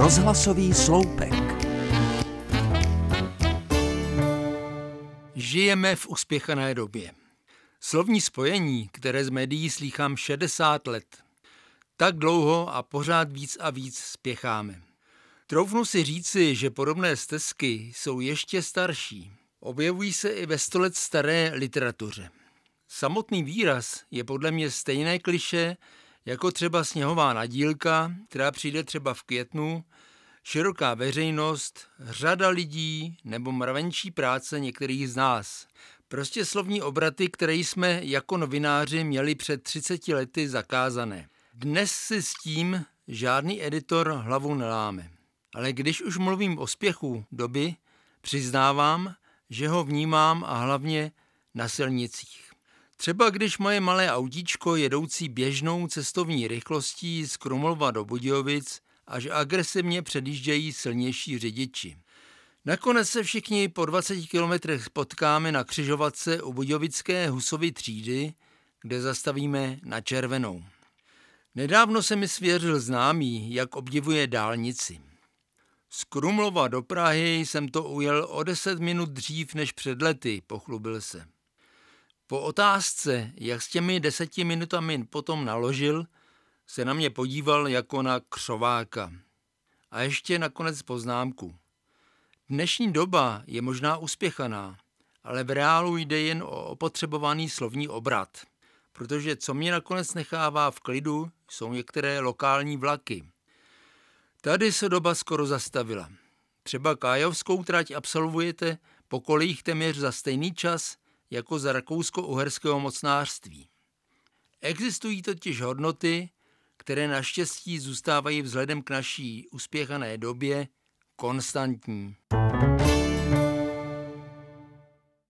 Rozhlasový sloupek. Žijeme v uspěchané době. Slovní spojení, které z médií slýchám 60 let. Tak dlouho a pořád víc a víc spěcháme. Troufnu si říci, že podobné stezky jsou ještě starší. Objevují se i ve stolet staré literatuře. Samotný výraz je podle mě stejné kliše, jako třeba sněhová nadílka, která přijde třeba v květnu, široká veřejnost, řada lidí nebo mravenčí práce některých z nás. Prostě slovní obraty, které jsme jako novináři měli před 30 lety zakázané. Dnes si s tím žádný editor hlavu neláme. Ale když už mluvím o spěchu doby, přiznávám, že ho vnímám a hlavně na silnicích. Třeba když moje malé autíčko jedoucí běžnou cestovní rychlostí z Krumlova do Budějovic až agresivně předjíždějí silnější řidiči. Nakonec se všichni po 20 kilometrech potkáme na křižovatce u Budějovické Husovy třídy, kde zastavíme na červenou. Nedávno se mi svěřil známý, jak obdivuje dálnici. Z Krumlova do Prahy jsem to ujel o deset minut dřív než před lety, pochlubil se. Po otázce, jak s těmi deseti minutami potom naložil, se na mě podíval jako na křováka. A ještě nakonec poznámku. Dnešní doba je možná uspěchaná, ale v reálu jde jen o opotřebovaný slovní obrat, protože co mě nakonec nechává v klidu, jsou některé lokální vlaky. Tady se doba skoro zastavila. Třeba Kájovskou trať absolvujete po kolejích téměř za stejný čas jako za rakousko-uherského mocnářství. Existují totiž hodnoty, které naštěstí zůstávají vzhledem k naší uspěchané době konstantní.